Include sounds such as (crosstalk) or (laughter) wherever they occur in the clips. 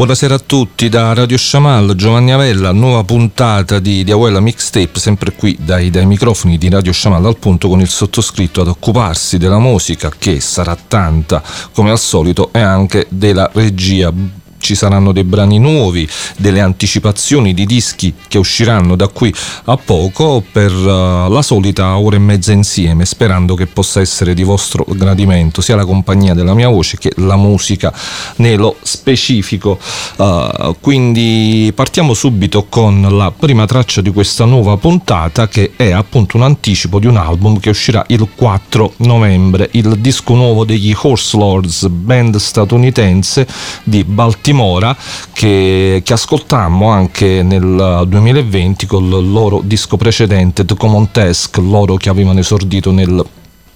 Buonasera a tutti da Radio Shamal, Giovanni Avella, nuova puntata di Diawella Mixtape, sempre qui dai, dai, microfoni di Radio Shamal al punto con il sottoscritto ad occuparsi della musica che sarà tanta come al solito e anche della regia ci saranno dei brani nuovi, delle anticipazioni di dischi che usciranno da qui a poco per uh, la solita ora e mezza insieme, sperando che possa essere di vostro gradimento sia la compagnia della mia voce che la musica nello specifico. Uh, quindi partiamo subito con la prima traccia di questa nuova puntata che è appunto un anticipo di un album che uscirà il 4 novembre, il disco nuovo degli Horse Lords, band statunitense di Baltimore Timora che, che ascoltammo anche nel 2020 con il loro disco precedente The Comontesque, loro che avevano esordito nel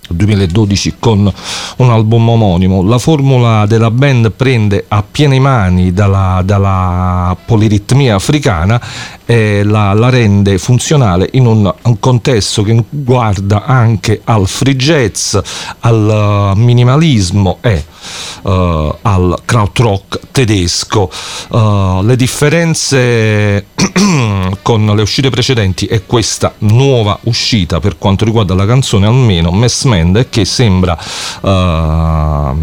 2012 con un album omonimo. La formula della band prende a piene mani dalla, dalla poliritmia africana e la, la, rende funzionale in un, un, contesto che guarda anche al free jazz, al minimalismo e uh, al krautrock tedesco. Uh, le differenze (clears throat) con le uscite precedenti e questa nuova uscita per quanto riguarda la canzone almeno Mess Mend che sembra uh,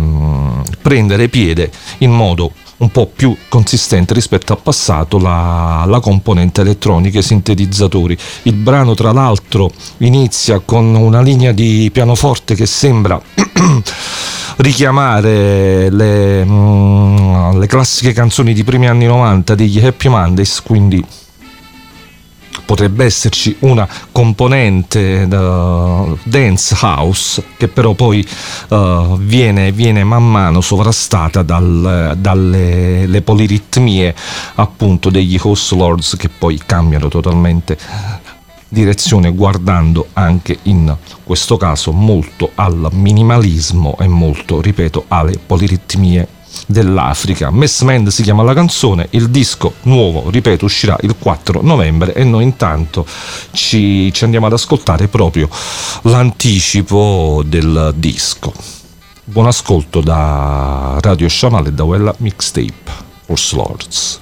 prendere piede in modo un po' più consistente rispetto al passato la, la, componente elettronica e sintetizzatori. Il brano tra l'altro inizia con una linea di pianoforte che sembra (clears throat) richiamare le, mm, le classiche canzoni di primi anni 90 degli Happy Mondays, quindi potrebbe esserci una componente uh, dance house che però poi uh, viene, viene, man mano sovrastata dal, dalle poliritmie appunto degli host lords che poi cambiano totalmente direzione guardando anche in questo caso molto al minimalismo e molto, ripeto, alle poliritmie dell'Africa. Mess Man si chiama la canzone, il disco nuovo, ripeto, uscirà il 4 novembre e noi intanto ci, ci andiamo ad ascoltare proprio l'anticipo del disco. Buon ascolto da Radio Shamal e da Wella Mixtape, Horse Lords.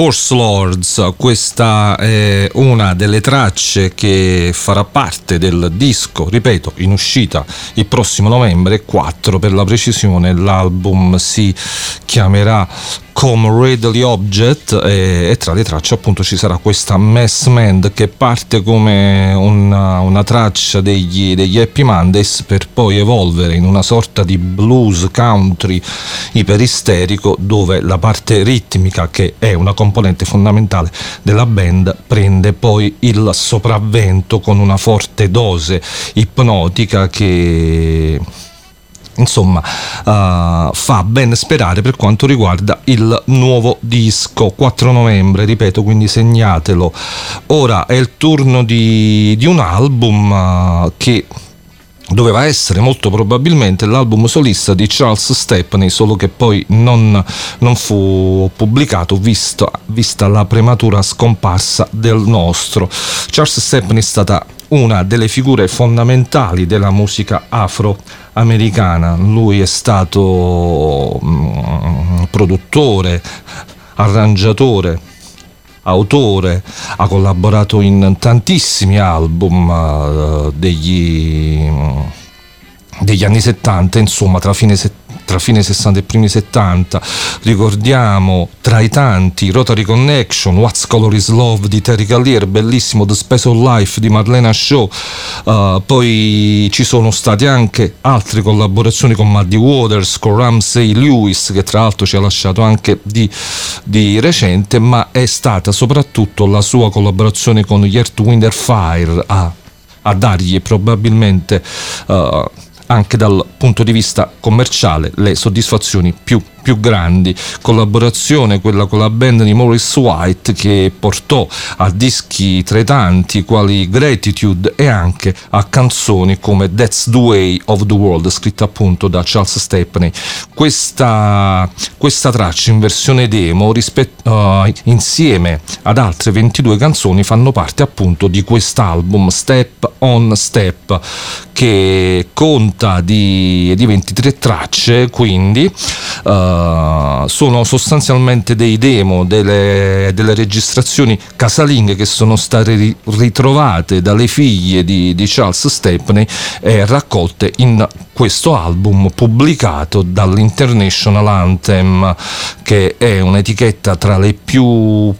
Horse Lords, questa è una delle tracce che farà parte del disco, ripeto, in uscita il prossimo novembre 4 per la precisione, l'album si chiamerà come Readily Object e, e, tra le tracce appunto ci sarà questa Mess Man che parte come una, una traccia degli, degli, Happy Mondays per poi evolvere in una sorta di blues country iperisterico dove la parte ritmica che è una componente fondamentale della band prende poi il sopravvento con una forte dose ipnotica che insomma uh, fa ben sperare per quanto riguarda il nuovo disco 4 novembre ripeto quindi segnatelo ora è il turno di, di un album uh, che doveva essere molto probabilmente l'album solista di Charles Stepney, solo che poi non, non fu pubblicato visto, vista la prematura scomparsa del nostro. Charles Stepney è stata una delle figure fondamentali della musica afroamericana. Lui è stato mm, produttore, arrangiatore, autore, ha collaborato in tantissimi album uh, degli, degli, anni 70, insomma tra fine 70 tra fine 60 e primi 70 ricordiamo tra i tanti Rotary Connection What's Color is Love di Terry Callier bellissimo The Special Life di Marlena Shaw. Uh, poi ci sono state anche altre collaborazioni con Muddy Waters con Ramsey Lewis che tra l'altro ci ha lasciato anche di, di recente ma è stata soprattutto la sua collaborazione con Earth Wind Fire a, a dargli probabilmente uh, anche dal punto di vista commerciale le soddisfazioni più più grandi, collaborazione quella con la band di Morris White che portò a dischi tra tanti quali Gratitude e anche a canzoni come That's the Way of the World scritta appunto da Charles Stepney. Questa, questa traccia in versione demo rispet- uh, insieme ad altre 22 canzoni fanno parte appunto di quest'album Step on Step che conta di, di 23 tracce quindi uh, sono sostanzialmente dei demo, delle, delle, registrazioni casalinghe che sono state ritrovate dalle figlie di, di Charles Stepney e raccolte in questo album pubblicato dall'International Anthem che è un'etichetta tra le più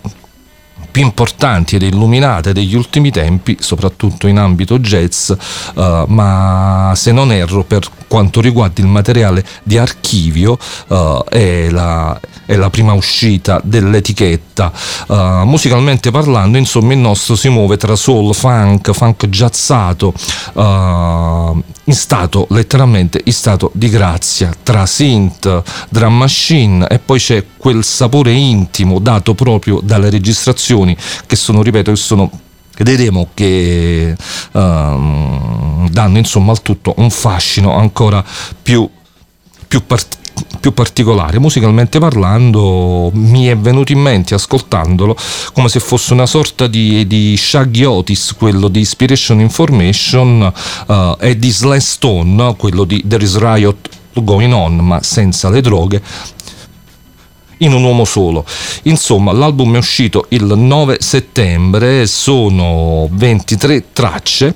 più importanti ed illuminate degli ultimi tempi, soprattutto in ambito jazz, uh, ma se non erro per quanto riguarda il materiale di archivio uh, è, la, è, la, prima uscita dell'etichetta. Uh, musicalmente parlando, insomma, il nostro si muove tra soul, funk, funk jazzato, in stato letteralmente in stato di grazia, tra synth, drum machine e poi c'è quel sapore intimo dato proprio dalle registrazioni che sono, ripeto, che sono dei demo che uh, danno insomma al tutto un fascino ancora più, più, part- più particolare. Musicalmente parlando, mi è venuto in mente ascoltandolo come se fosse una sorta di, di Shaggy Otis, quello di Inspiration Information, uh, e di Sly Stone, quello di There is Riot Going On, ma senza le droghe, in un uomo solo. Insomma, l'album è uscito il 9 settembre, sono 23 tracce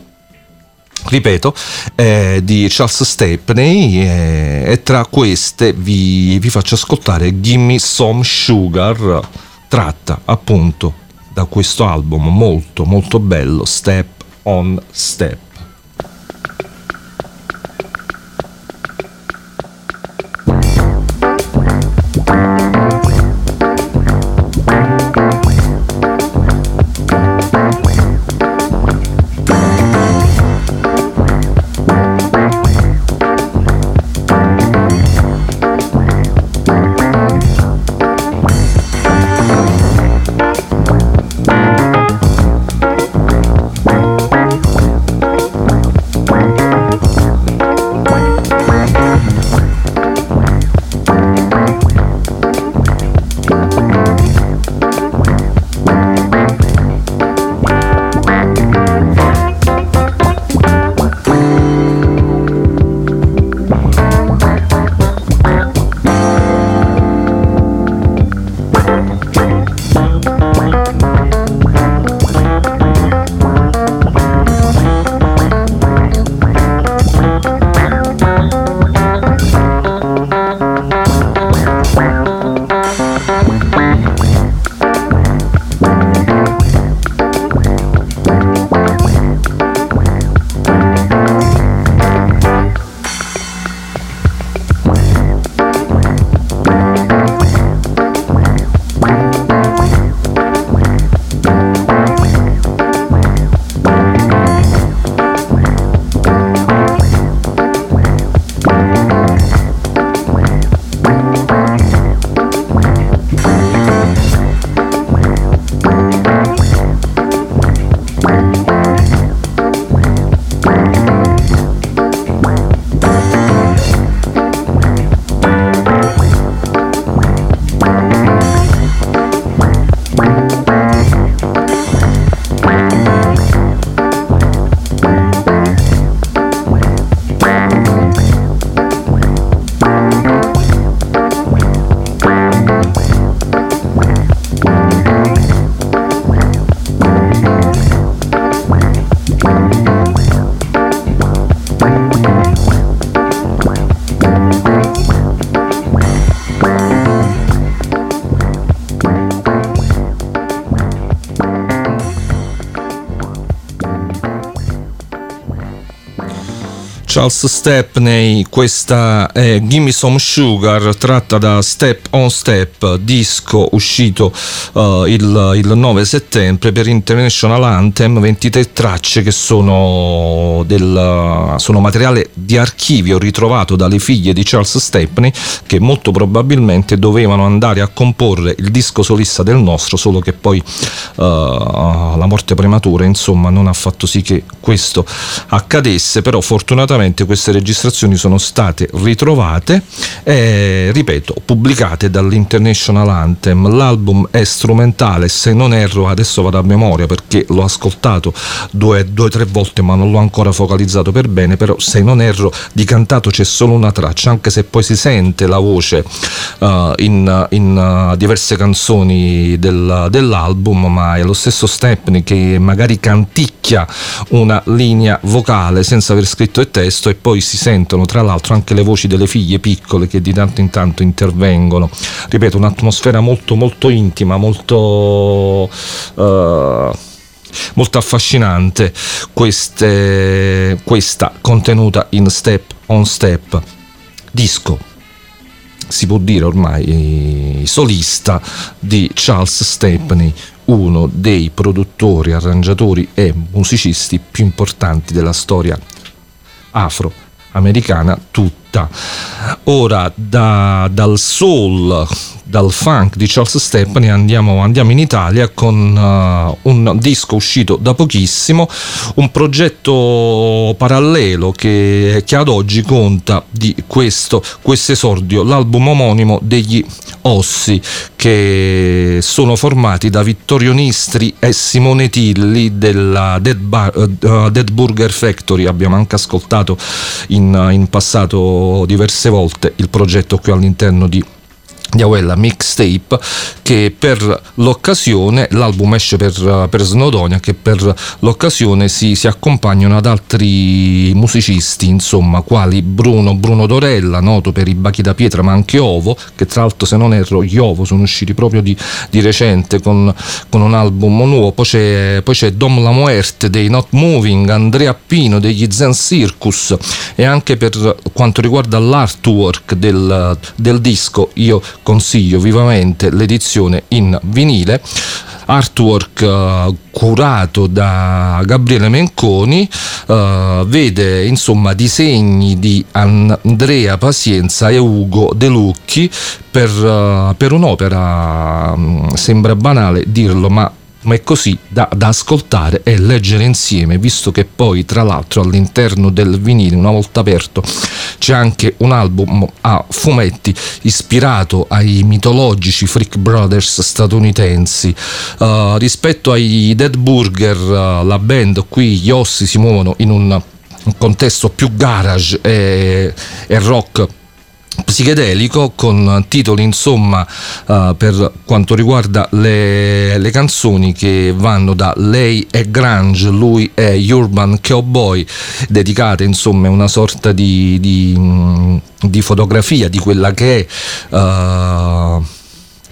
ripeto, eh, di Charles Stepney eh, e tra queste vi, vi, faccio ascoltare Gimme Some Sugar, tratta appunto da questo album molto molto bello, Step on Step. Charles Stepney, questa è Gimme Some Sugar, tratta da Step on Step, disco uscito uh, il, il, 9 settembre per International Anthem, 23 tracce che sono, del, sono materiale di archivio ritrovato dalle figlie di Charles Stepney che molto probabilmente dovevano andare a comporre il disco solista del nostro, solo che poi uh, la morte prematura insomma non ha fatto sì che questo accadesse, però fortunatamente queste registrazioni sono state ritrovate e, ripeto, pubblicate dall'International Anthem. L'album è strumentale, se non erro, adesso vado a memoria perché l'ho ascoltato due o tre volte ma non l'ho ancora focalizzato per bene, però se non erro di cantato c'è solo una traccia, anche se poi si sente la voce uh, in, in uh, diverse canzoni del, dell'album, ma è lo stesso Stepney che magari canticchia una linea vocale senza aver scritto il testo e poi si sentono tra l'altro anche le voci delle figlie piccole che di tanto in tanto intervengono. Ripeto, un'atmosfera molto molto intima, molto... Uh, molto affascinante queste, questa contenuta in step on step. Disco si può dire ormai solista di Charles Stepney uno dei produttori, arrangiatori e musicisti più importanti della storia afroamericana tutta. Ora da, dal soul dal funk di Charles Stepney andiamo, andiamo in Italia con uh, un disco uscito da pochissimo, un progetto parallelo che, che ad oggi conta di questo, questo esordio, l'album omonimo degli Ossi che sono formati da Vittorio Nistri e Simone Tilli della Dead, Bar, uh, Dead Burger Factory, abbiamo anche ascoltato in, in passato diverse volte il progetto qui all'interno di di Awella Mixtape che per l'occasione l'album esce per, per Snowdonia che per l'occasione si, si, accompagnano ad altri musicisti insomma quali Bruno, Bruno Dorella noto per i Bachi da Pietra ma anche Ovo che tra l'altro se non erro gli Ovo sono usciti proprio di, di recente con, con, un album nuovo. Poi c'è, poi c'è Dom La Muerte dei Not Moving Andrea Pino degli Zen Circus e anche per quanto riguarda l'artwork del, del disco io consiglio vivamente l'edizione in vinile. Artwork uh, curato da Gabriele Menconi uh, vede insomma disegni di Andrea Pazienza e Ugo De Lucchi per, uh, per un'opera um, sembra banale dirlo ma ma è così da, da, ascoltare e leggere insieme, visto che poi tra l'altro all'interno del vinile, una volta aperto, c'è anche un album a fumetti ispirato ai mitologici Freak Brothers statunitensi. Uh, rispetto ai Dead Burger, uh, la band qui, gli ossi si muovono in un, contesto più garage e, e rock psichedelico con titoli insomma uh, per quanto riguarda le, le, canzoni che vanno da lei è Grange, lui è Urban Cowboy dedicate insomma a una sorta di, di, di, fotografia di quella che è uh,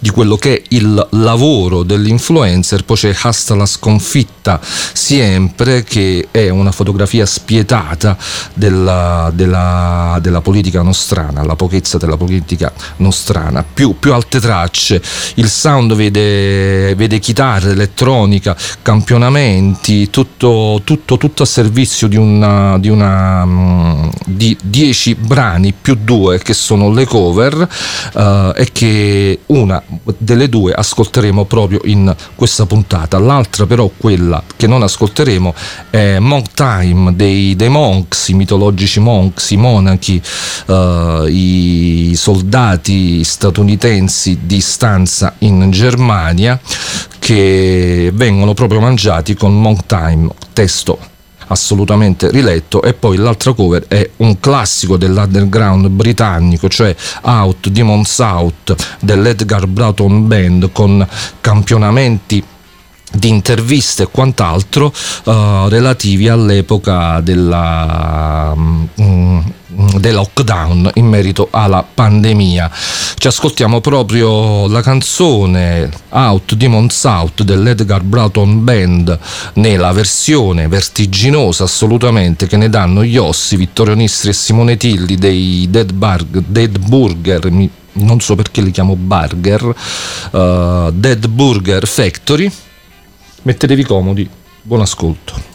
di quello che è il lavoro dell'influencer, poi c'è Hasta la sconfitta sempre che è una fotografia spietata della, della, della politica nostrana, la pochezza della politica nostrana, più, più altre tracce, il sound vede, vede chitarre, elettronica, campionamenti, tutto, tutto, tutto a servizio di una, di una mm, di 10 brani più due che sono le cover uh, e che una delle due ascolteremo proprio in questa puntata. L'altra però, quella che non ascolteremo, è Monk Time dei, dei Monks, i mitologici Monks, i monachi, uh, i soldati statunitensi di stanza in Germania che vengono proprio mangiati con Monk Time, testo assolutamente riletto. E poi l'altra cover è un classico dell'underground britannico cioè Out Demon South dell'Edgar Broughton Band con campionamenti di interviste e quant'altro uh, relativi all'epoca della, um, dei lockdown in merito alla pandemia. Ci ascoltiamo proprio la canzone Out Demons Out dell'Edgar Broughton Band nella versione vertiginosa assolutamente che ne danno gli ossi Vittorio Nistri e Simone Tilli dei Dead, Bar- Dead Burger non so perché li chiamo Burger uh, Dead Burger Factory mettetevi comodi. Buon ascolto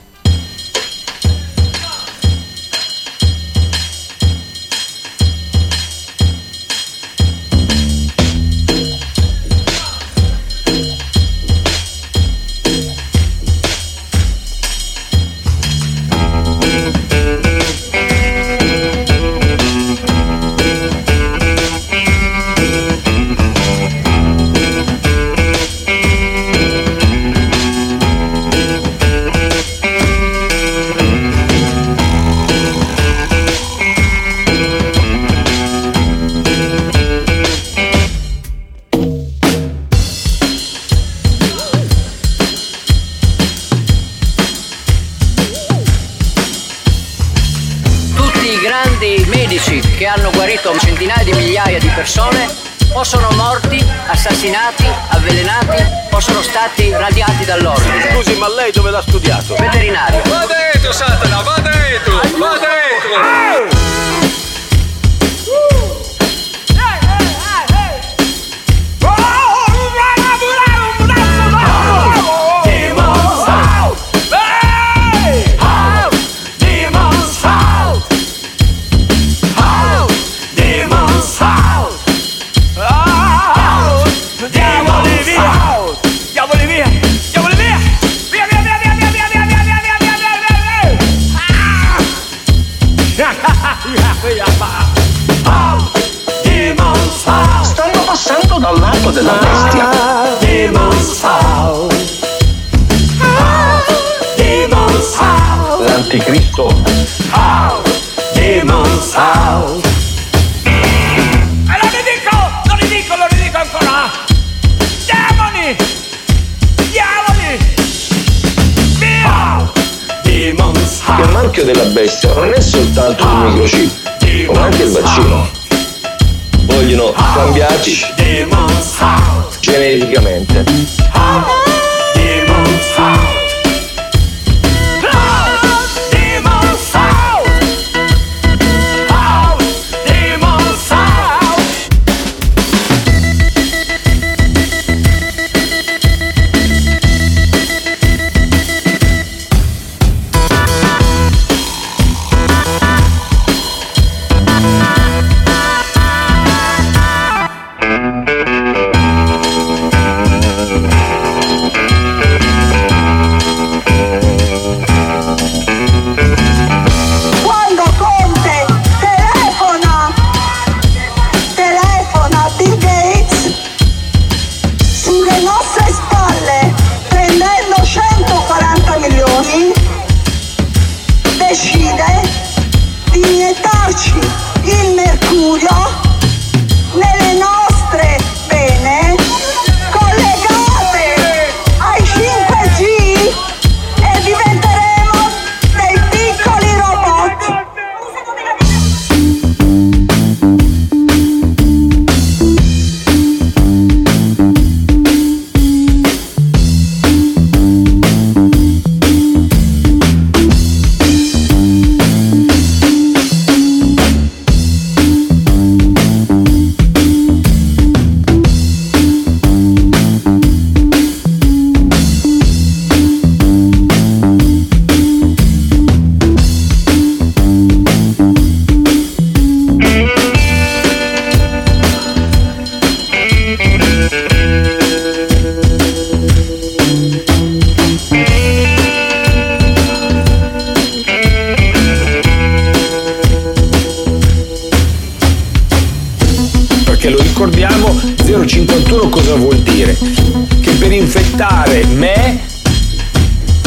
ricordiamo 051 cosa vuol dire? Che per infettare me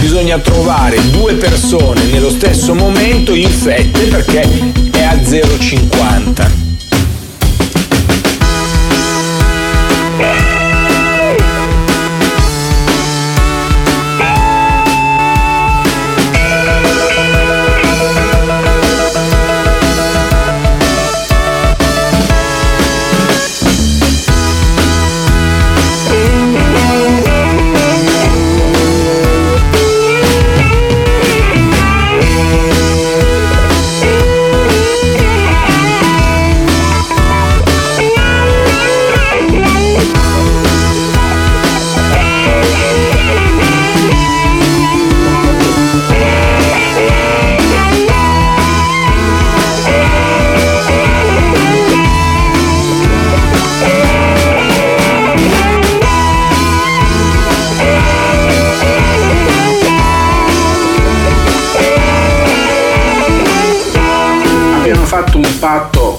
bisogna trovare due persone nello stesso momento infette perché è a 050.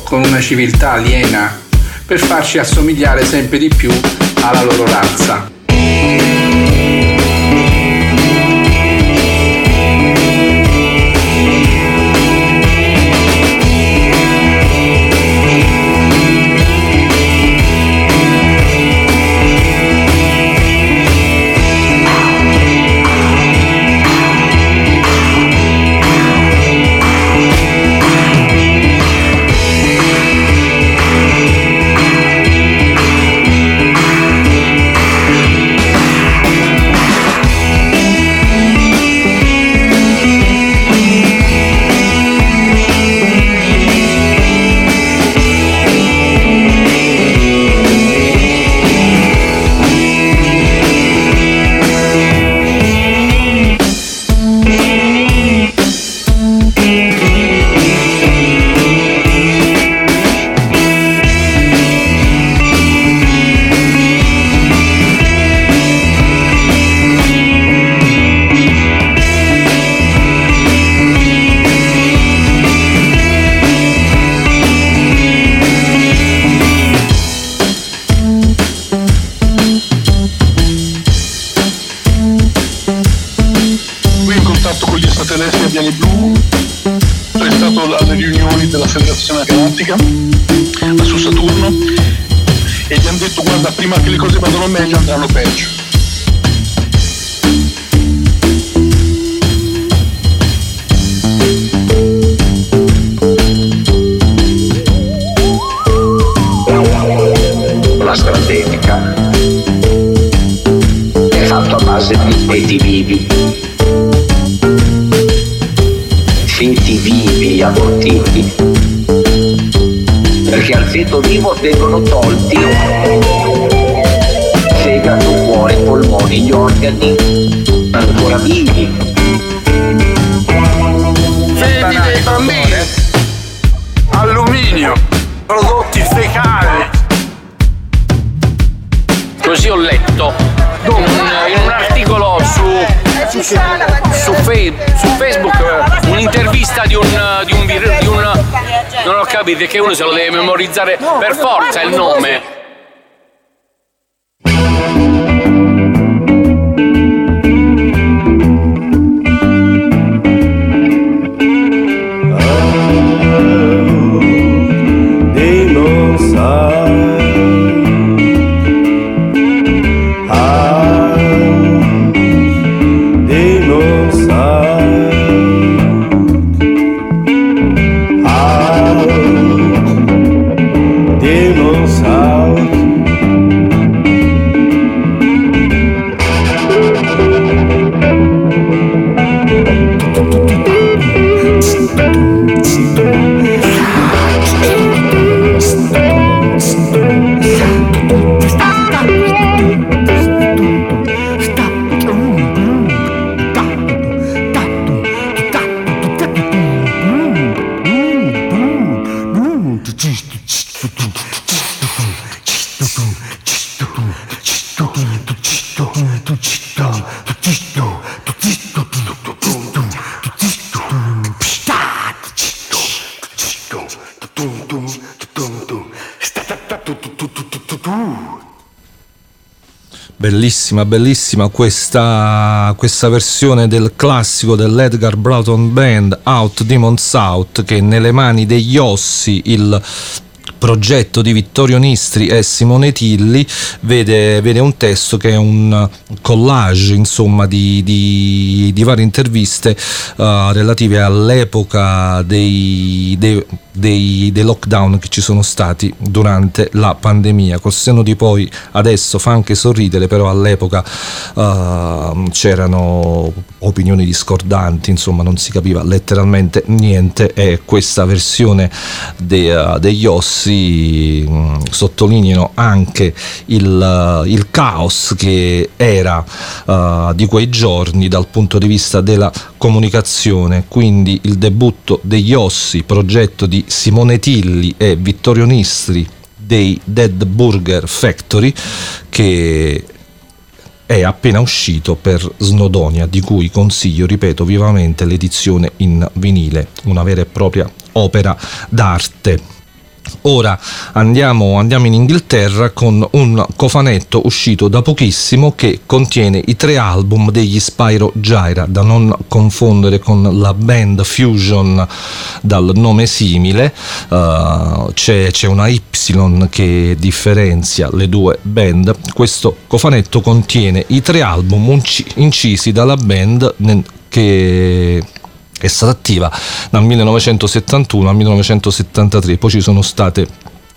Con una civiltà aliena per farci assomigliare sempre di più alla loro razza. Capite che uno se lo deve memorizzare per forza il nome. Bellissima, bellissima questa, questa, versione del classico dell'Edgar Broughton Band Out Demon South che nelle mani degli ossi il progetto di Vittorio Nistri e Simone Tilli vede, vede un testo che è un collage insomma, di, di, di varie interviste uh, relative all'epoca dei, dei dei, dei, lockdown che ci sono stati durante la pandemia. Col senno di poi adesso fa anche sorridere, però all'epoca uh, c'erano opinioni discordanti, insomma non si capiva letteralmente niente e questa versione de, uh, degli ossi um, sottolineano anche il, uh, il, caos che era di quei giorni dal punto di vista della comunicazione, quindi il debutto degli ossi, progetto di Simone Tilli e Vittorio Nistri dei Dead Burger Factory che è appena uscito per Snodonia, di cui consiglio, ripeto vivamente, l'edizione in vinile, una vera e propria opera d'arte. Ora andiamo, andiamo, in Inghilterra con un cofanetto uscito da pochissimo che contiene i tre album degli Spyro Gyra, da non confondere con la band Fusion dal nome simile. Uh, c'è, c'è, una Y che differenzia le due band. Questo cofanetto contiene i tre album incisi dalla band che è stata attiva dal 1971 al 1973, poi ci sono state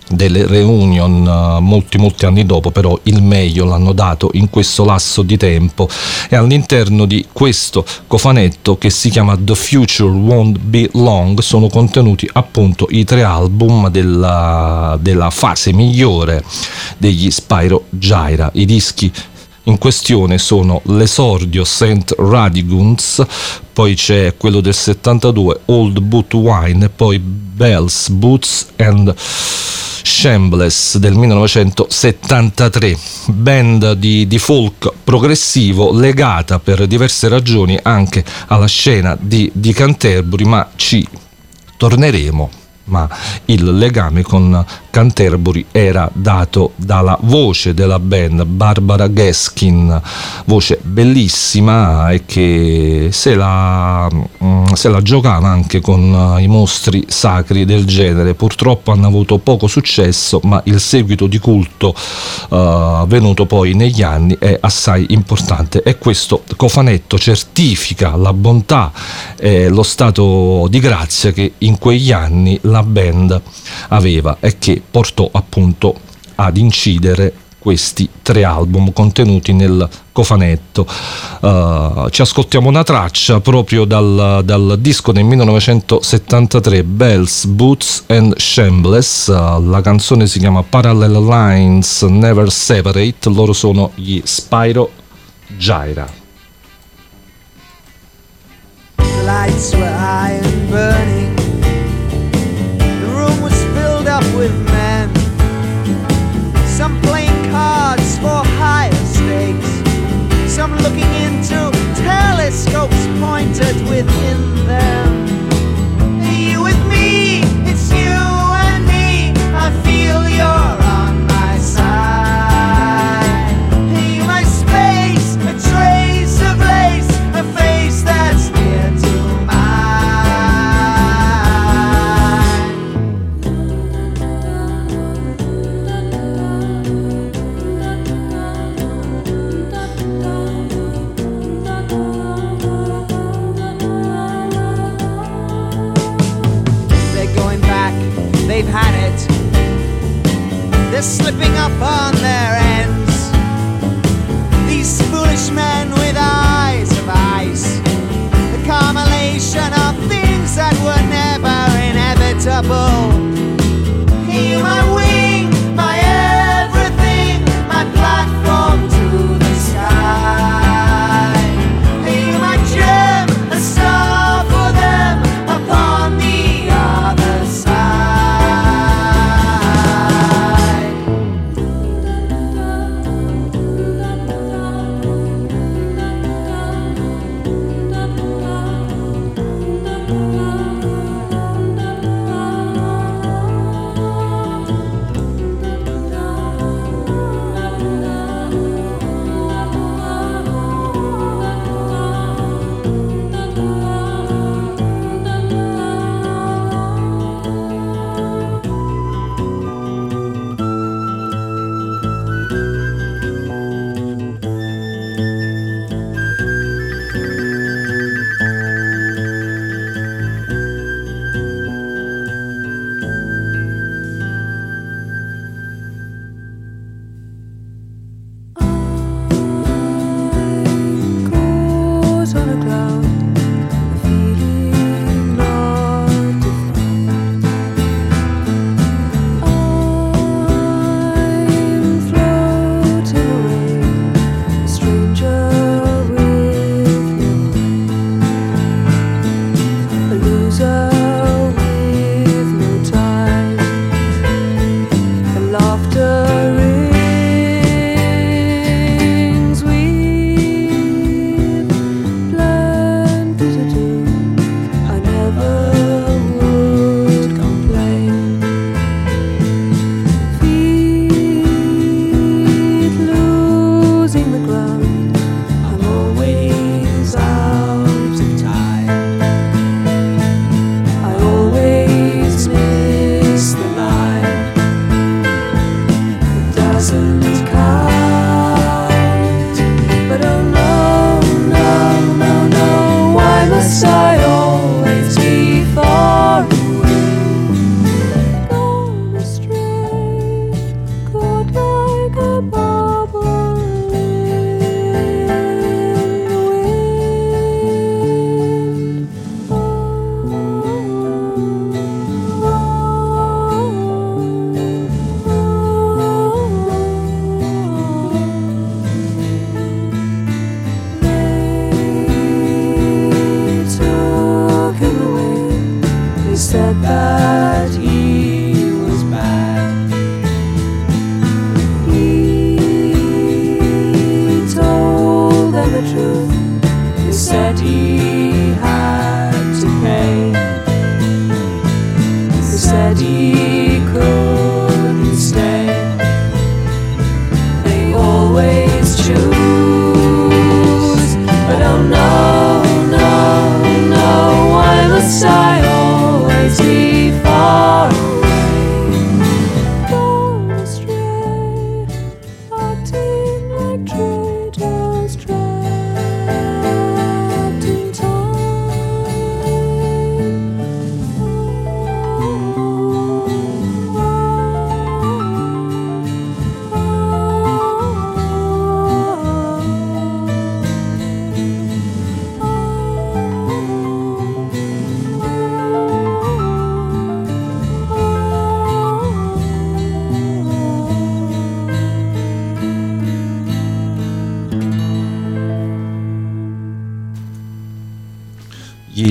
delle reunion uh, molti molti anni dopo però il meglio l'hanno dato in questo lasso di tempo. E all'interno di questo cofanetto che si chiama The Future Won't Be Long. Sono contenuti appunto i tre album della, della fase migliore degli Spyro Gyra. I dischi in questione sono l'esordio St. Radiguns, poi c'è quello del 72 Old Boot Wine poi Bells, Boots and Shambles del 1973, band di, di, folk progressivo legata per diverse ragioni anche alla scena di, di Canterbury, ma ci torneremo ma il legame con Canterbury era dato dalla voce della band Barbara Gaskin, voce bellissima e che se la, mm, se la giocava anche con i mostri sacri del genere. Purtroppo hanno avuto poco successo, ma il seguito di culto uh, venuto poi negli anni è assai importante e questo cofanetto certifica la bontà e lo stato di grazia che in quegli anni la band aveva e che portò appunto ad incidere questi tre album contenuti nel cofanetto. Uh, ci ascoltiamo una traccia proprio dal, dal, disco del 1973, Bells, Boots and Shambles. Uh, la canzone si chiama Parallel Lines Never Separate. Loro sono gli Spyro Gyra. lights were high and burning. With men. Some playing cards for higher stakes. Some looking into telescopes pointed within them. Slipping up on their ends. These foolish men with eyes of ice, the culmination of things that were never inevitable.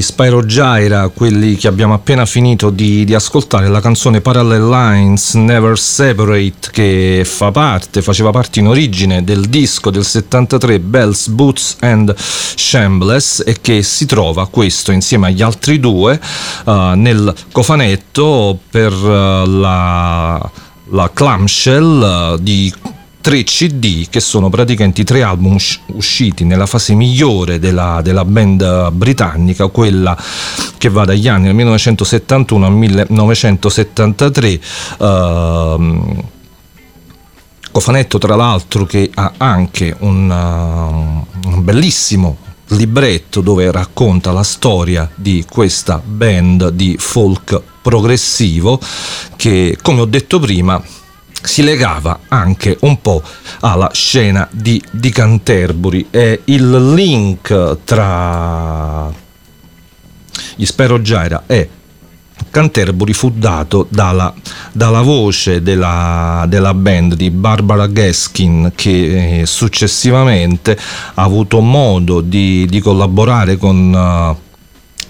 Spyro Gyra, quelli che abbiamo appena finito di, di, ascoltare, la canzone Parallel Lines Never Separate che fa parte, faceva parte in origine del disco del 73 Bells, Boots and Shambles e che si trova questo insieme agli altri due uh, nel cofanetto per uh, la, la clamshell uh, di tre CD che sono praticamente tre album usciti nella fase migliore della, della band britannica, quella che va dagli anni 1971 al 1973. Uh, cofanetto tra l'altro che ha anche un, uh, un bellissimo libretto dove racconta la storia di questa band di folk progressivo che come ho detto prima si legava anche un po' alla scena di, di Canterbury. E il link tra gli Spero Gyra e Canterbury fu dato dalla, dalla voce della, della, band di Barbara Gaskin che eh, successivamente ha avuto modo di, di collaborare con uh,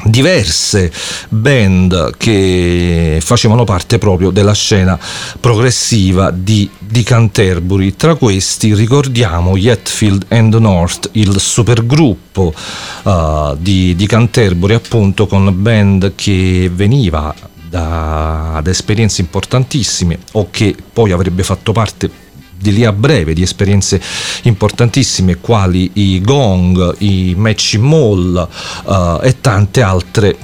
diverse band che facevano parte proprio della scena progressiva di, di Canterbury. Tra questi ricordiamo Yetfield and North, il supergruppo uh, di, di Canterbury, appunto con band che veniva da, da esperienze importantissime o che poi avrebbe fatto parte di lì a breve di esperienze importantissime quali i gong, i match mall uh, e tante altre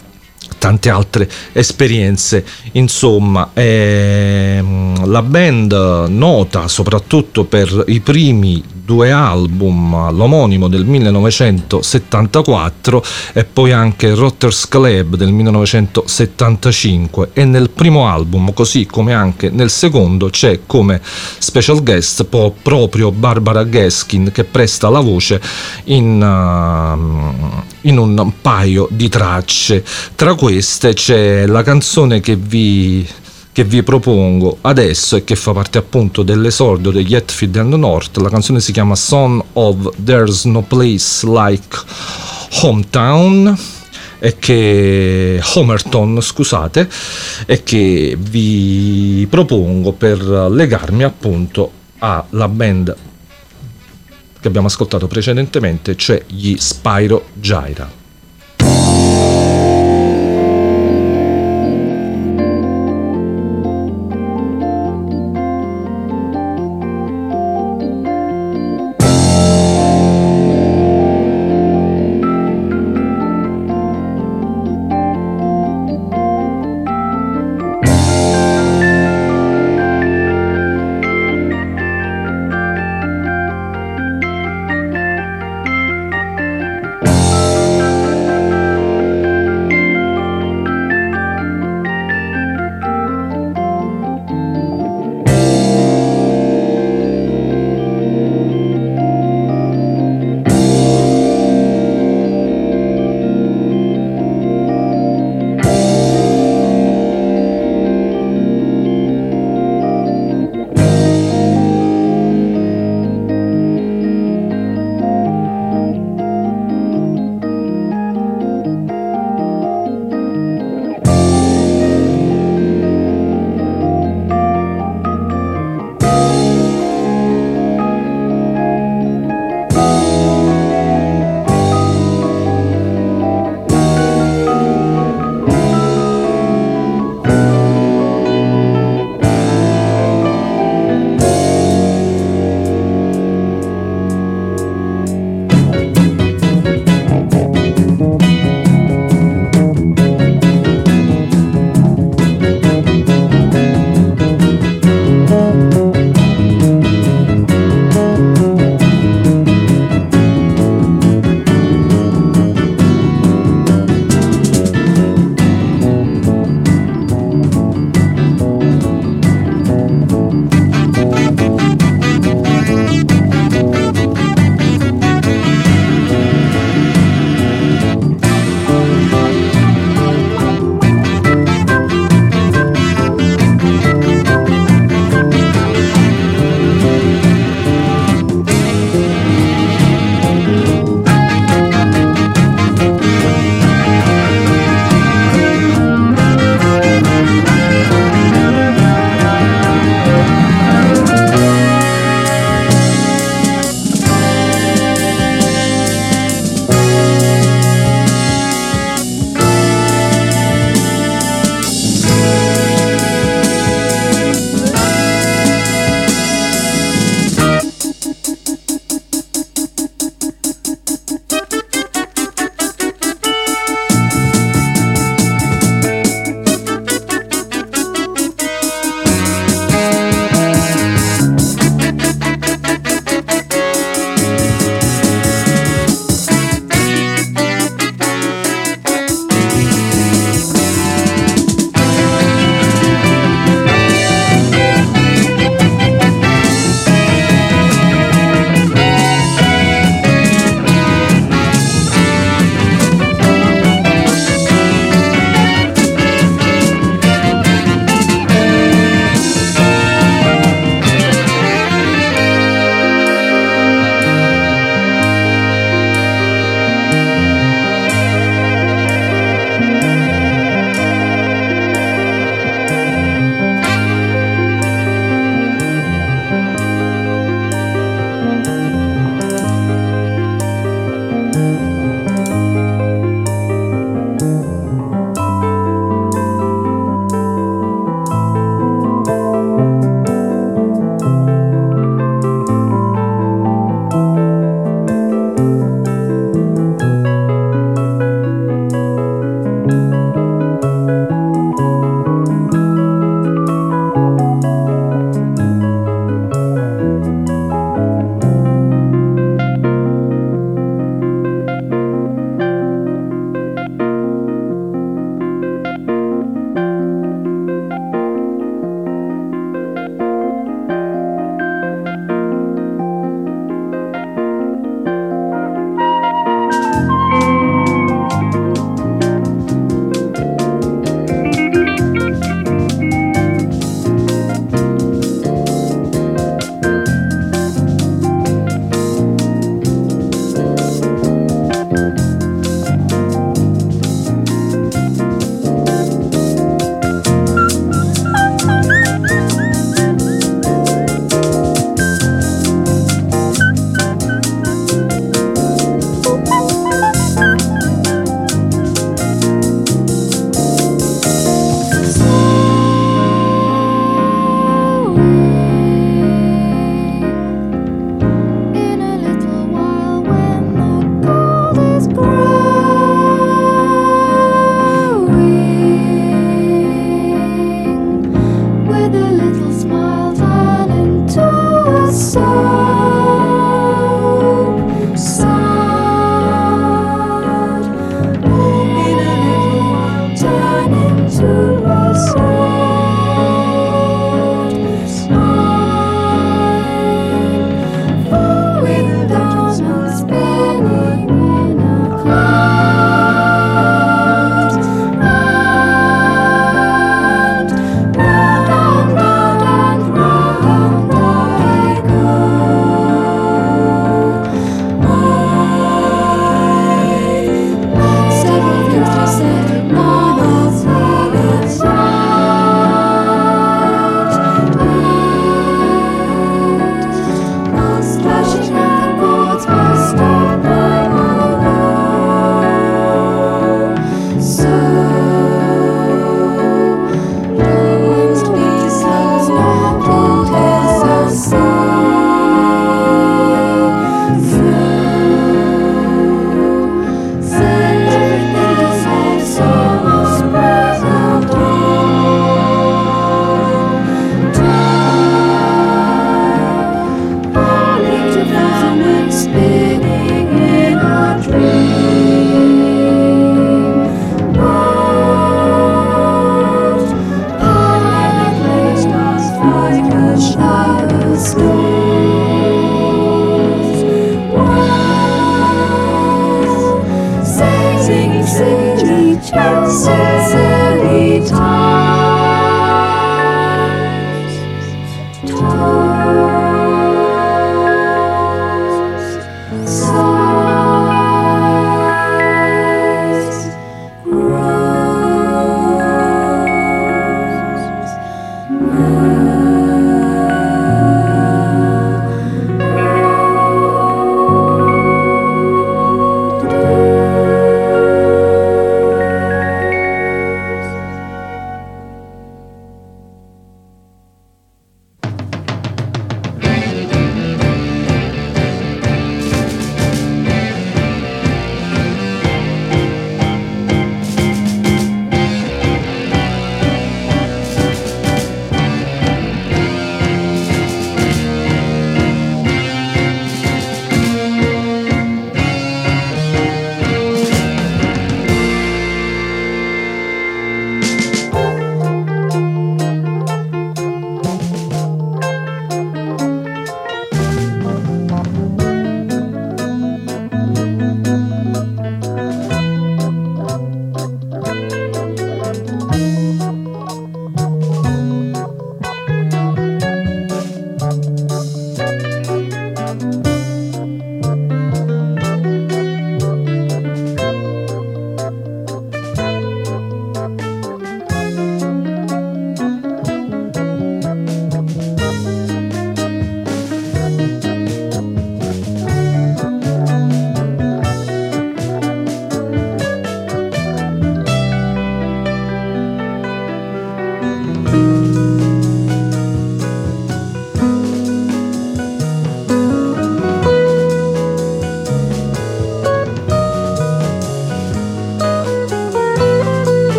tante altre esperienze. Insomma, ehm, la band nota soprattutto per i primi due album, l'omonimo del 1974 e poi anche Rotters Club del 1975 e nel primo album, così come anche nel secondo, c'è come special guest proprio Barbara Gaskin che presta la voce in, uh, in un paio di tracce. Tra queste c'è la canzone che vi che vi propongo adesso e che fa parte appunto dell'esordio degli Hetfield and North. La canzone si chiama Son of There's No Place Like Hometown e che Homerton, scusate, e che vi propongo per legarmi appunto alla band che abbiamo ascoltato precedentemente, cioè gli Spyro Gyra.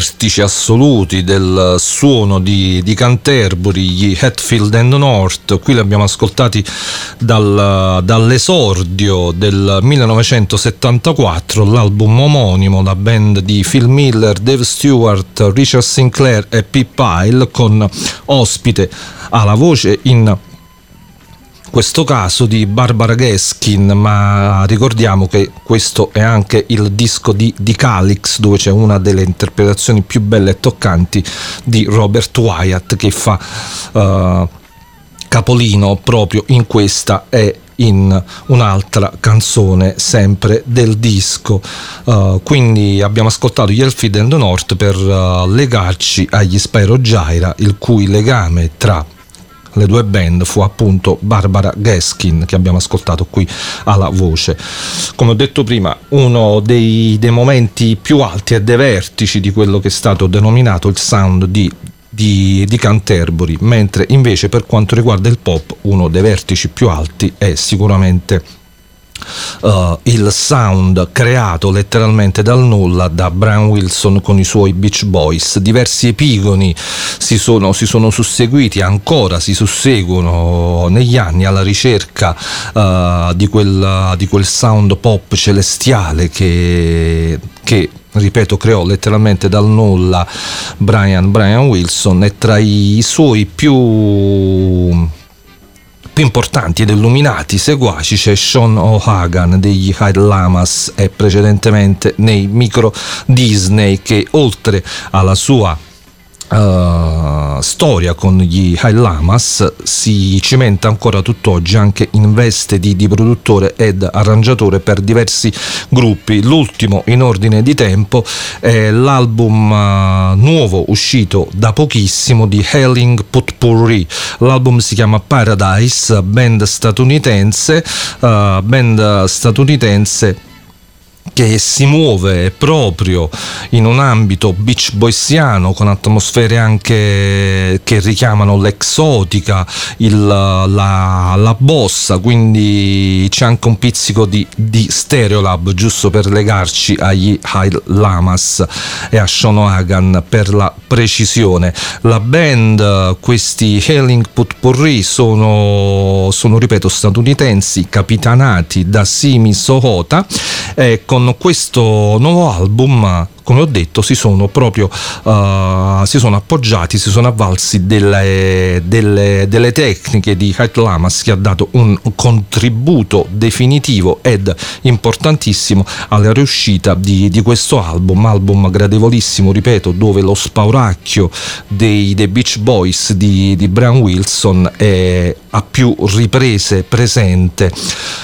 Vertici assoluti del suono di, di Canterbury, gli Hatfield and North. Qui li abbiamo ascoltati dal, dall'esordio del 1974, l'album omonimo, la band di Phil Miller, Dave Stewart, Richard Sinclair e Pete Pyle con ospite alla voce in questo caso di Barbara Gaskin, ma ricordiamo che questo è anche il disco di, di Calix, dove c'è una delle interpretazioni più belle e toccanti di Robert Wyatt che fa uh, capolino proprio in questa e in un'altra canzone sempre del disco. Uh, quindi abbiamo ascoltato gli Elfid and North per uh, legarci agli Spyro Gyra, il cui legame tra le due band fu appunto Barbara Gaskin che abbiamo ascoltato qui alla voce. Come ho detto prima, uno dei, dei momenti più alti e dei vertici di quello che è stato denominato il sound di di, di, Canterbury, mentre invece per quanto riguarda il pop uno dei vertici più alti è sicuramente uh, il sound creato letteralmente dal nulla da Brian Wilson con i suoi Beach Boys. Diversi epigoni si sono, si sono susseguiti, ancora si susseguono negli anni alla ricerca uh, di, quel, di, quel, sound pop celestiale che, che ripeto, creò letteralmente dal nulla Brian, Brian Wilson e tra i suoi più più importanti ed illuminati seguaci c'è Sean O'Hagan degli Hyde Lamas e precedentemente nei micro Disney che oltre alla sua Uh, storia con gli High Lamas si cimenta ancora tutt'oggi anche in veste di, di, produttore ed arrangiatore per diversi gruppi. L'ultimo in ordine di tempo è l'album uh, nuovo uscito da pochissimo di Helling Potpourri. L'album si chiama Paradise, band statunitense, uh, band statunitense che si muove proprio in un ambito beach boysiano con atmosfere anche che richiamano l'exotica, il, la, la, bossa, quindi c'è anche un pizzico di, di Stereolab giusto per legarci agli High Lamas e a Sean Hagan per la precisione. La band, questi Hailing Putpurri sono, sono ripeto statunitensi capitanati da Simi Sohota e con questo nuovo album come ho detto, si sono proprio uh, si sono appoggiati, si sono avvalsi delle, delle, delle tecniche di Kite Lamas che ha dato un contributo definitivo ed importantissimo alla riuscita di, di questo album, album gradevolissimo, ripeto, dove lo spauracchio dei, dei Beach Boys di, di Brian Wilson è a più riprese presente.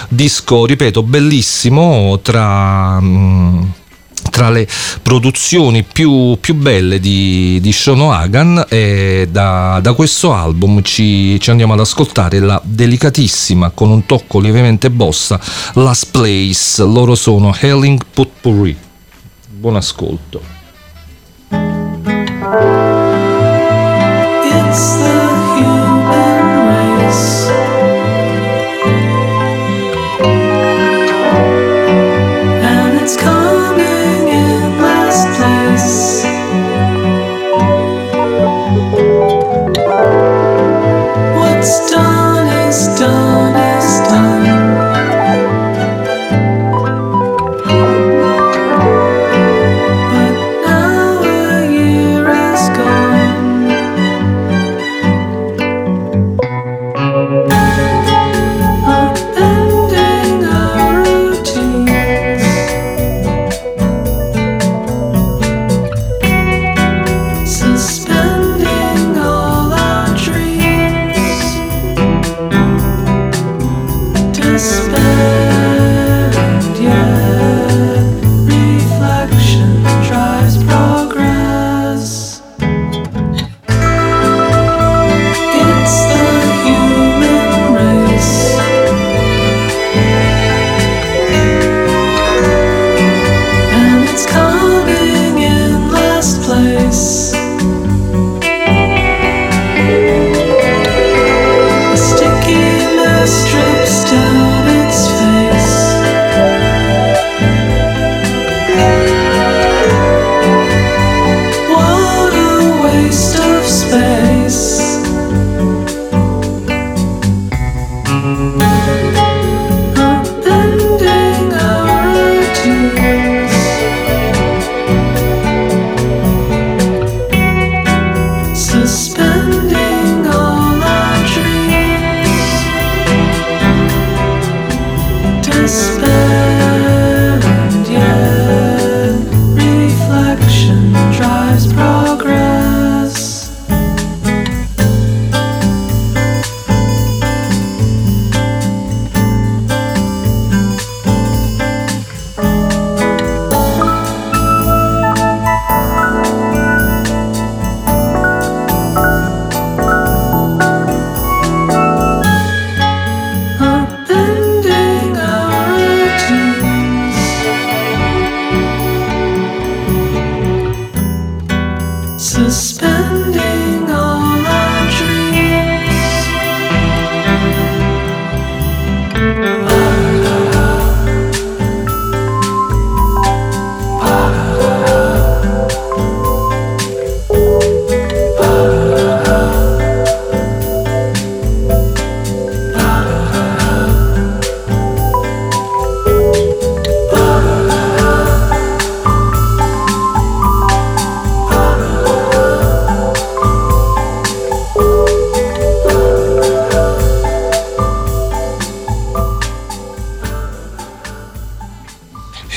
Disco, ripeto, bellissimo tra... Mm, tra le produzioni più, più belle di, di Sean Hagan e da, da questo album ci, ci, andiamo ad ascoltare la delicatissima con un tocco lievemente bossa Last Place. Loro sono Helling Potpourri. Buon ascolto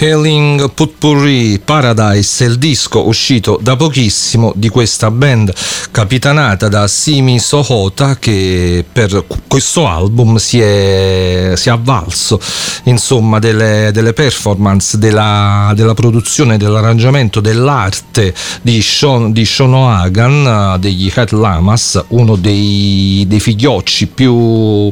Healing Putpurri Paradise il disco uscito da pochissimo di questa band capitanata da Simi Sohota che per questo album si è, si è avvalso insomma delle, delle performance della, della, produzione dell'arrangiamento dell'arte di, Sean, di Shono Hagan degli Hat Lamas uno dei, dei figliocci più uh,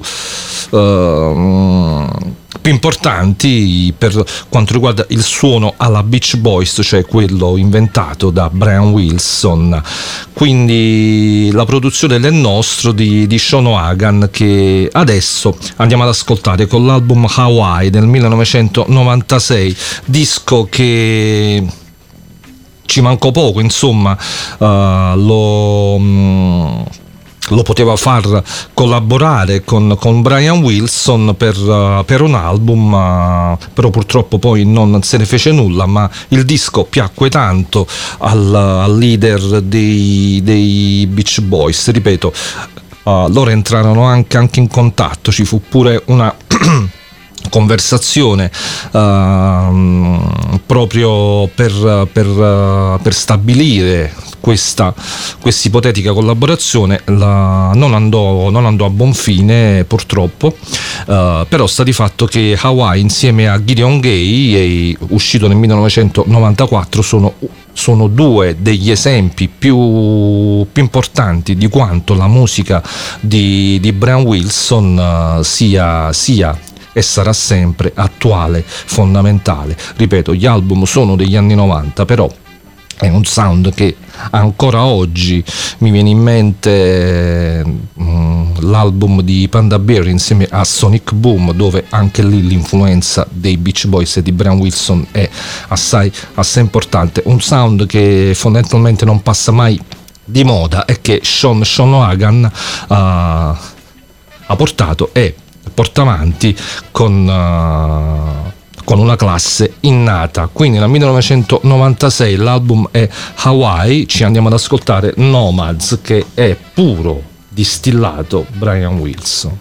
più importanti per quanto riguarda il suono alla Beach Boys, cioè quello inventato da Brian Wilson. Quindi la produzione del nostro di, di Sean Hagan che adesso andiamo ad ascoltare con l'album Hawaii del 1996, disco che ci mancò poco, insomma, uh, lo... Um, lo poteva far collaborare con, con Brian Wilson per, uh, per un album, uh, però purtroppo poi non se ne fece nulla, ma il disco piacque tanto al, al leader dei, dei, Beach Boys, ripeto, uh, loro entrarono anche, anche in contatto, ci fu pure una... (clears throat) conversazione uh, proprio per, per, uh, per stabilire questa ipotetica collaborazione la, non, andò, non, andò, a buon fine purtroppo uh, però sta di fatto che Hawaii insieme a Gideon Gay uscito nel 1994 sono sono due degli esempi più, più, importanti di quanto la musica di, di Brian Wilson uh, sia, sia e sarà sempre attuale, fondamentale. Ripeto, gli album sono degli anni 90, però è un sound che ancora oggi mi viene in mente mm, l'album di Panda Bear insieme a Sonic Boom dove anche lì l'influenza dei Beach Boys e di Brian Wilson è assai, assai importante. Un sound che fondamentalmente non passa mai di moda e che Sean, Sean Hagan uh, ha portato e porta avanti con, uh, con una classe innata. Quindi nel 1996 l'album è Hawaii, ci andiamo ad ascoltare Nomads che è puro distillato Brian Wilson.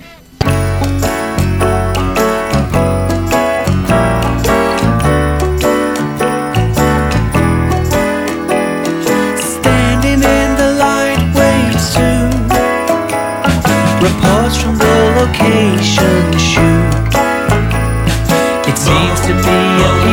This is what the nomad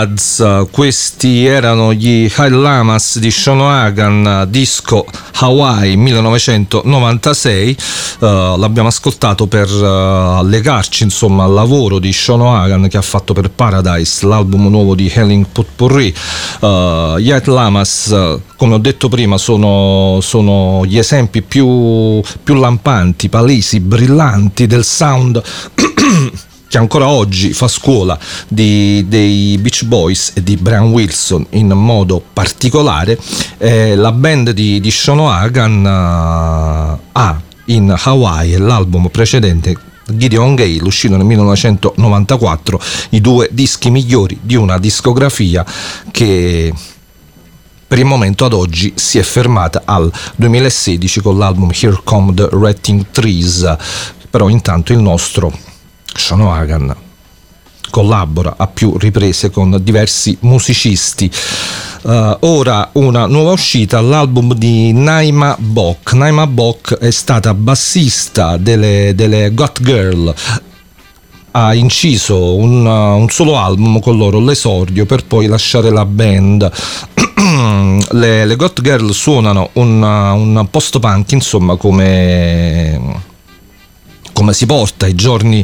Nomads, questi erano gli High Lamas di Shonohagan, disco Hawaii 1996, uh, l'abbiamo ascoltato per uh, legarci insomma al lavoro di Shonohagan che ha fatto per Paradise, l'album nuovo di Helen Potpourri. Uh, gli High Lamas, come ho detto prima, sono, sono gli esempi più, più lampanti, palesi, brillanti del sound che ancora oggi fa scuola di, dei Beach Boys e di Brian Wilson in modo particolare, eh, la band di, di Shonohagan uh, ha in Hawaii l'album precedente Gideon Gale, uscito nel 1994, i due dischi migliori di una discografia che per il momento ad oggi si è fermata al 2016 con l'album Here Come the Ratting Trees, però intanto il nostro Shonohagan collabora a più riprese con diversi musicisti. Uh, ora una nuova uscita, l'album di Naima Bock. Naima Bock è stata bassista delle, delle Got Girl. Ha inciso un, un solo album con loro, l'esordio, per poi lasciare la band. (clears throat) le, le Got Girl suonano un, un post-punk, insomma, come come si porta ai giorni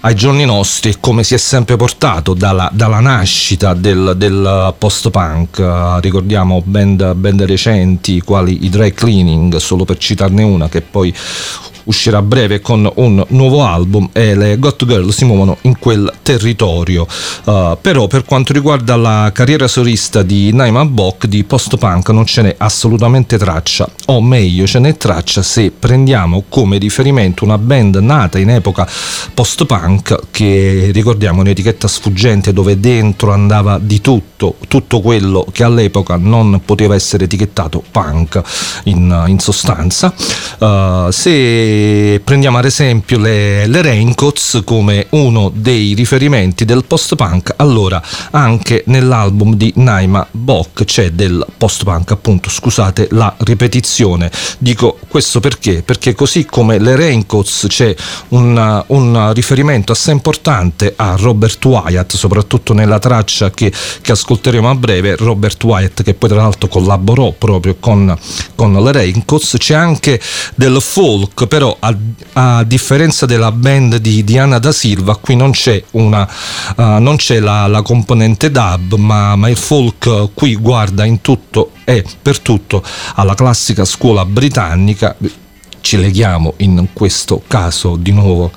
ai giorni nostri come si è sempre portato dalla, dalla nascita del, del post-punk. Ricordiamo band, band recenti quali i Dry Cleaning, solo per citarne una, che poi uscirà a breve con un nuovo album e le Got Girl si muovono in quel territorio. Uh, però per quanto riguarda la carriera solista di Naima Bock di post-punk non ce n'è assolutamente traccia, o meglio ce n'è traccia se prendiamo come riferimento una band nata in epoca post-punk che ricordiamo un'etichetta sfuggente dove dentro andava di tutto, tutto quello che all'epoca non poteva essere etichettato punk in, in sostanza. Uh, se prendiamo ad esempio le, le Raincoats come uno dei riferimenti del post-punk, allora anche nell'album di Naima Bock c'è del post-punk, appunto, scusate la ripetizione. Dico questo perché? Perché così come le Raincoats c'è un, un riferimento assai importante a Robert Wyatt, soprattutto nella traccia che, che, ascolteremo a breve, Robert Wyatt che poi tra l'altro collaborò proprio con, con le Raincoats, c'è anche del folk, però a, a, differenza della band di Diana da Silva qui non c'è, una, uh, non c'è la, la, componente dub ma, ma il folk qui guarda in tutto e per tutto alla classica scuola britannica. Ci leghiamo in questo caso di nuovo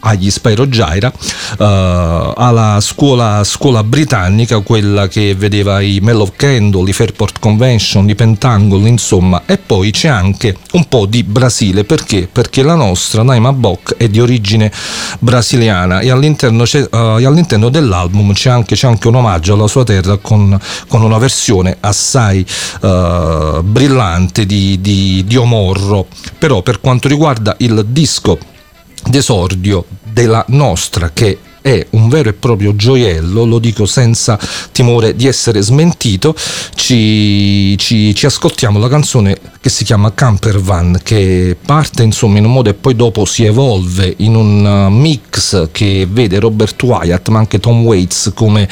agli Spyro Gyra, eh, alla scuola, scuola britannica, quella che vedeva i Mellow Candle, i Fairport Convention, i Pentangle, insomma, e poi c'è anche un po' di Brasile, perché? Perché la nostra Naima Bock è di origine brasiliana e all'interno, eh, e all'interno dell'album c'è anche, c'è anche un omaggio alla sua terra con, con una versione assai eh, brillante di, di, di Omorro, però per quanto riguarda il disco d'esordio della nostra che è un vero e proprio gioiello, lo dico senza timore di essere smentito, ci, ci- ci ascoltiamo la canzone che si chiama Camper Van, che parte insomma in un modo e poi dopo si evolve in un uh, mix che vede Robert Wyatt ma anche Tom Waits come,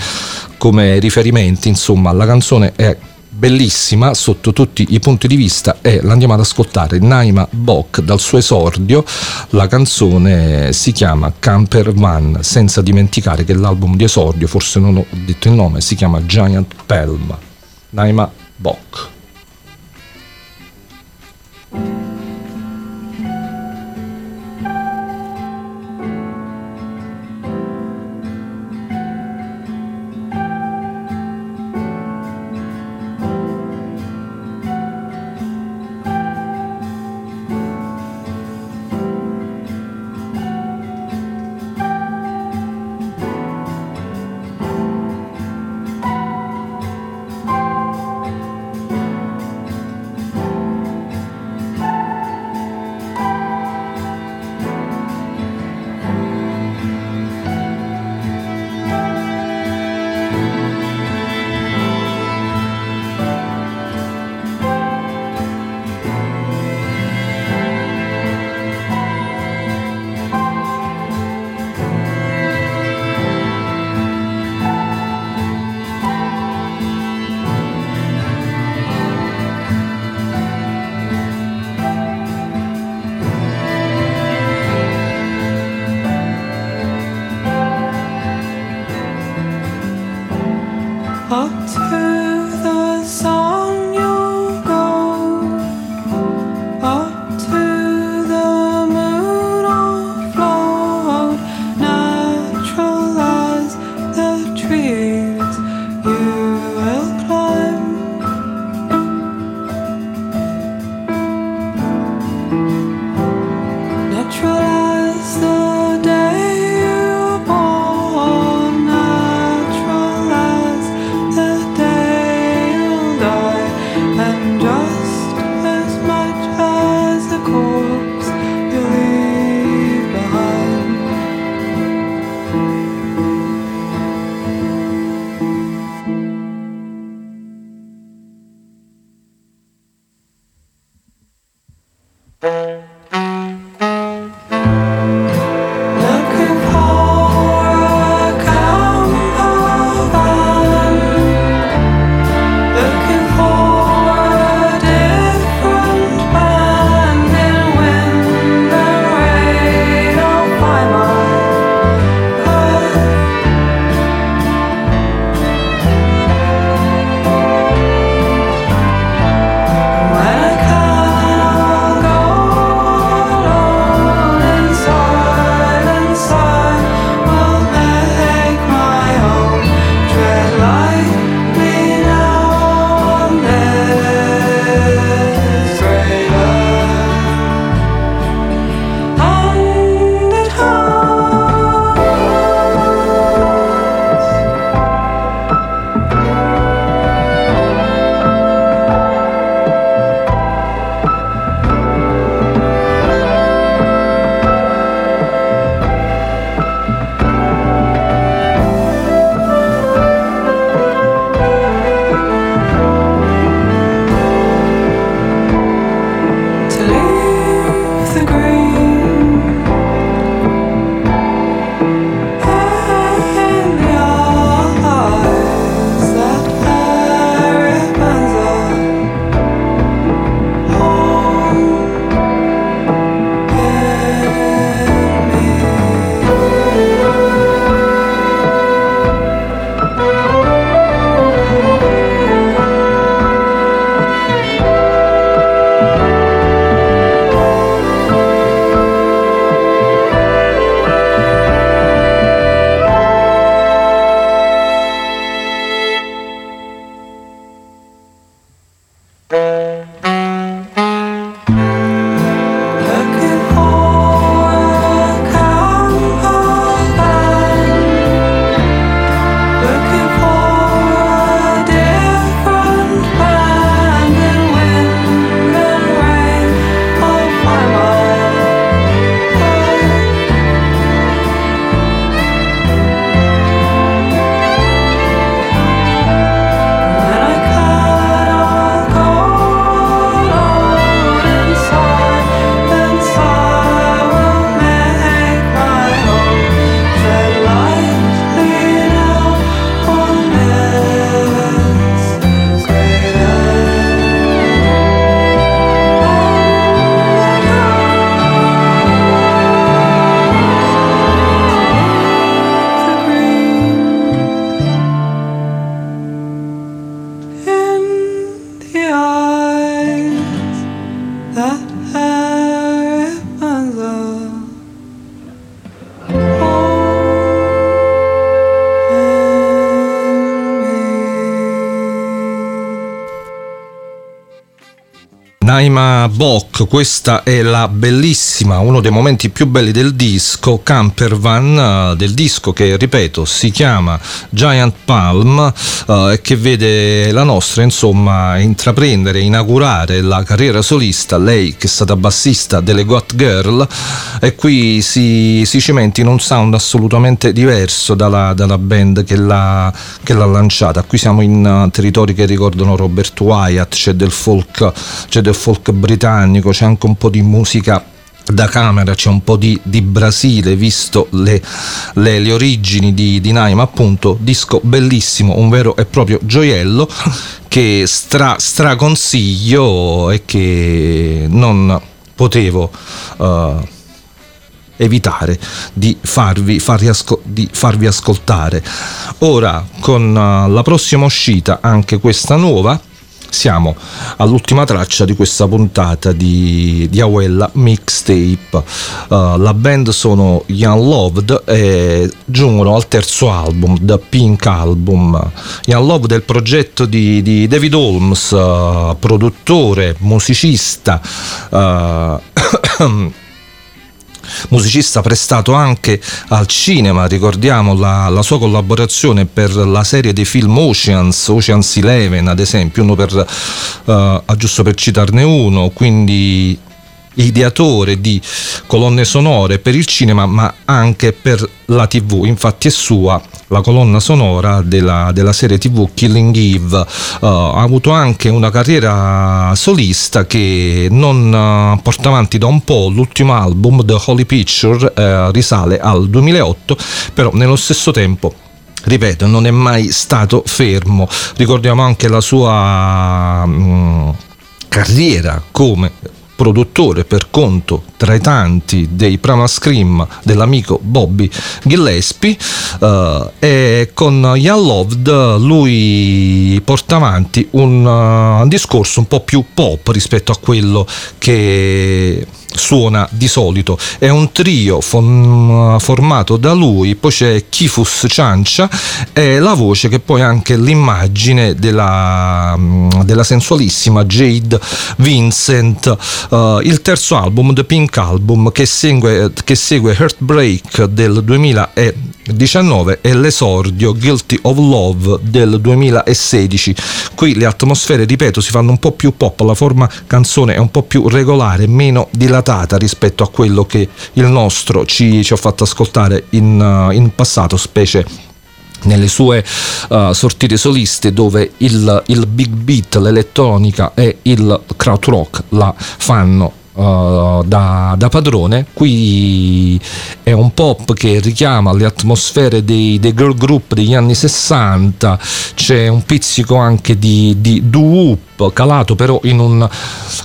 come riferimenti, insomma la canzone è bellissima sotto tutti i punti di vista e l'andiamo ad ascoltare. Naima Bock dal suo esordio la canzone si chiama Camper Van senza dimenticare che l'album di esordio forse non ho detto il nome si chiama Giant Pelma. Naima Bock Naima Bock, questa è la bellissima, uno dei momenti più belli del disco, Camper Van, eh, del disco che ripeto si chiama Giant Palm eh, e che vede la nostra insomma intraprendere, inaugurare la carriera solista, lei che è stata bassista delle Got Girl e qui si, si cimenta in un sound assolutamente diverso dalla, dalla band che l'ha, che l'ha lanciata. Qui siamo in uh, territori che ricordano Robert Wyatt, c'è del folk, c'è del folk britannico, c'è anche un po' di musica da camera c'è un po' di, di Brasile visto le, le, le origini di, di Naima appunto disco bellissimo un vero e proprio gioiello che stra, straconsiglio e che non potevo uh, evitare di farvi, asco- di farvi ascoltare. Ora con uh, la prossima uscita anche questa nuova siamo all'ultima traccia di questa puntata di, di Awella Mixtape. Uh, la band sono Young Loved e giungono al terzo album, The Pink Album. Young Loved è il progetto di, di David Holmes, uh, produttore, musicista. Uh, musicista prestato anche al cinema, ricordiamo la, la, sua collaborazione per la serie dei film Oceans, Oceans Eleven ad esempio, uno per, uh, giusto per citarne uno, quindi ideatore di colonne sonore per il cinema ma anche per la tv infatti è sua la colonna sonora della, della serie tv Killing Eve. Uh, ha avuto anche una carriera solista che non uh, porta avanti da un po' l'ultimo album The Holy Picture uh, risale al 2008 però nello stesso tempo ripeto, non è mai stato fermo. Ricordiamo anche la sua mm, carriera come produttore per conto tra i tanti dei Prama Scream dell'amico Bobby Gillespie uh, e con Young Loved lui porta avanti un, uh, un discorso un po' più pop rispetto a quello che suona di solito. È un trio fon- formato da lui, poi c'è Kifus Ciancia e la voce che poi è anche l'immagine della, della sensualissima Jade Vincent. Uh, il terzo album, The Pink Album, che segue, che segue Heartbreak del 2019 e l'esordio Guilty of Love del 2016. Qui le atmosfere, ripeto, si fanno un po' più pop, la forma canzone è un po' più regolare, meno dilatata datata rispetto a quello che il nostro ci, ci ha fatto ascoltare in, uh, in passato, specie nelle sue uh, sortite soliste dove il, il big beat, l'elettronica e il krautrock la fanno Uh, da, da, padrone. Qui è un pop che richiama le atmosfere dei, dei girl group degli anni 60, c'è un pizzico anche di, di doo calato però in un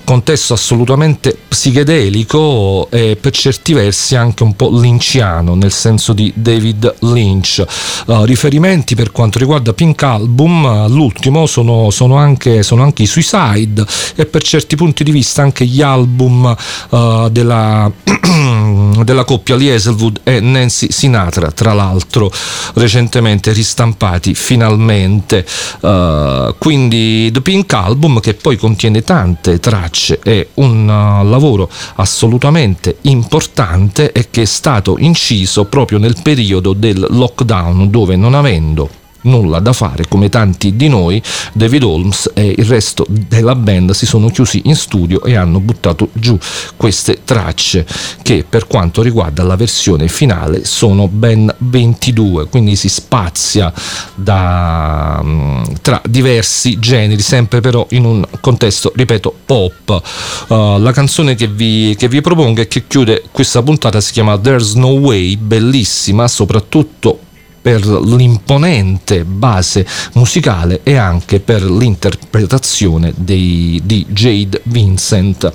contesto assolutamente psichedelico e per certi versi anche un po' linciano nel senso di David Lynch. Uh, riferimenti per quanto riguarda Pink Album l'ultimo sono, sono, anche, sono anche i Suicide e per certi punti di vista anche gli album uh, della, (clears throat) della coppia Lee Hazelwood e Nancy Sinatra tra l'altro recentemente ristampati finalmente. Uh, quindi The Pink Album album che poi contiene tante tracce è un uh, lavoro assolutamente importante e che è stato inciso proprio nel periodo del lockdown dove non avendo nulla da fare come tanti di noi, David Holmes e il resto della band si sono chiusi in studio e hanno buttato giù queste tracce che per quanto riguarda la versione finale sono ben 22, quindi si spazia da, mm, tra diversi generi, sempre però in un contesto, ripeto, pop. Uh, la canzone che vi, che vi propongo e che chiude questa puntata si chiama There's No Way, bellissima, soprattutto per l'imponente base musicale e anche per l'interpretazione dei, di Jade Vincent.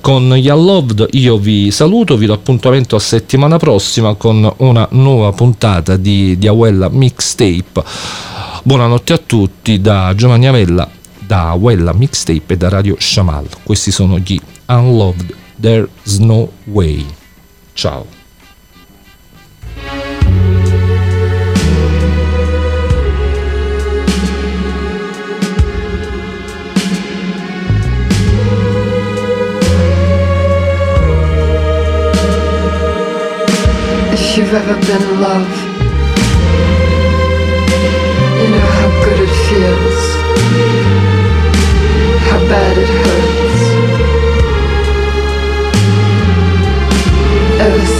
Con Young Loved io vi saluto, vi do appuntamento a settimana prossima con una nuova puntata di, di Awella Mixtape. Buonanotte a tutti da Giovanni Avella, da Awella Mixtape e da Radio Shamal. Questi sono gli Unloved There's No Way. Ciao. Never been in love, you know how good it feels, how bad it hurts. Ever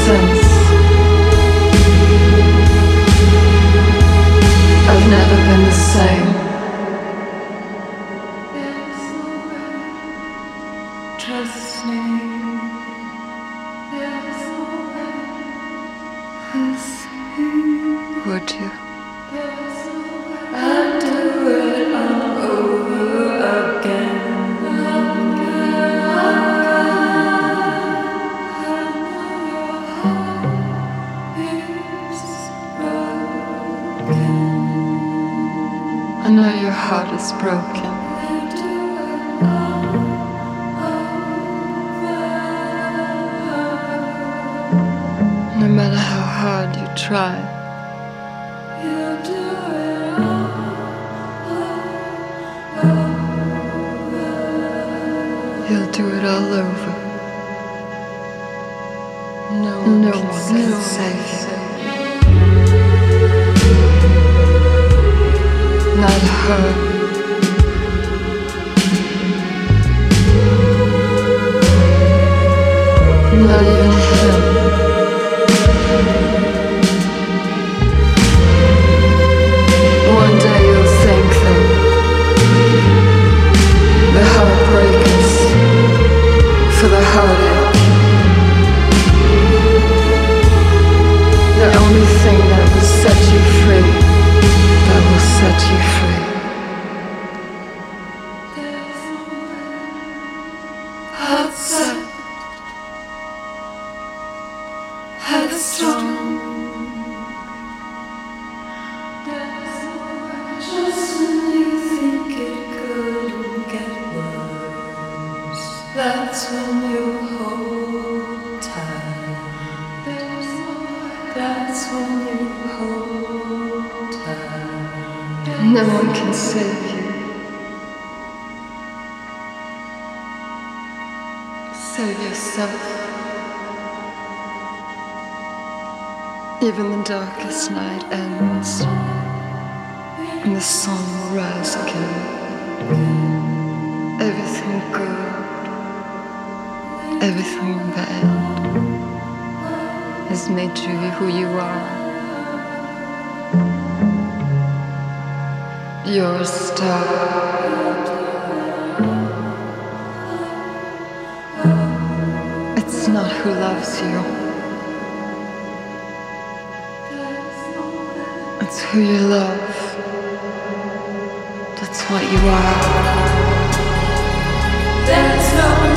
That's when you hold tight. No one can save you. Save yourself. Even the darkest night ends, and the sun will rise again. Everything good, everything bad has made you who you are. You're a star. It's not who loves you. It's who you love. That's what you are. There's no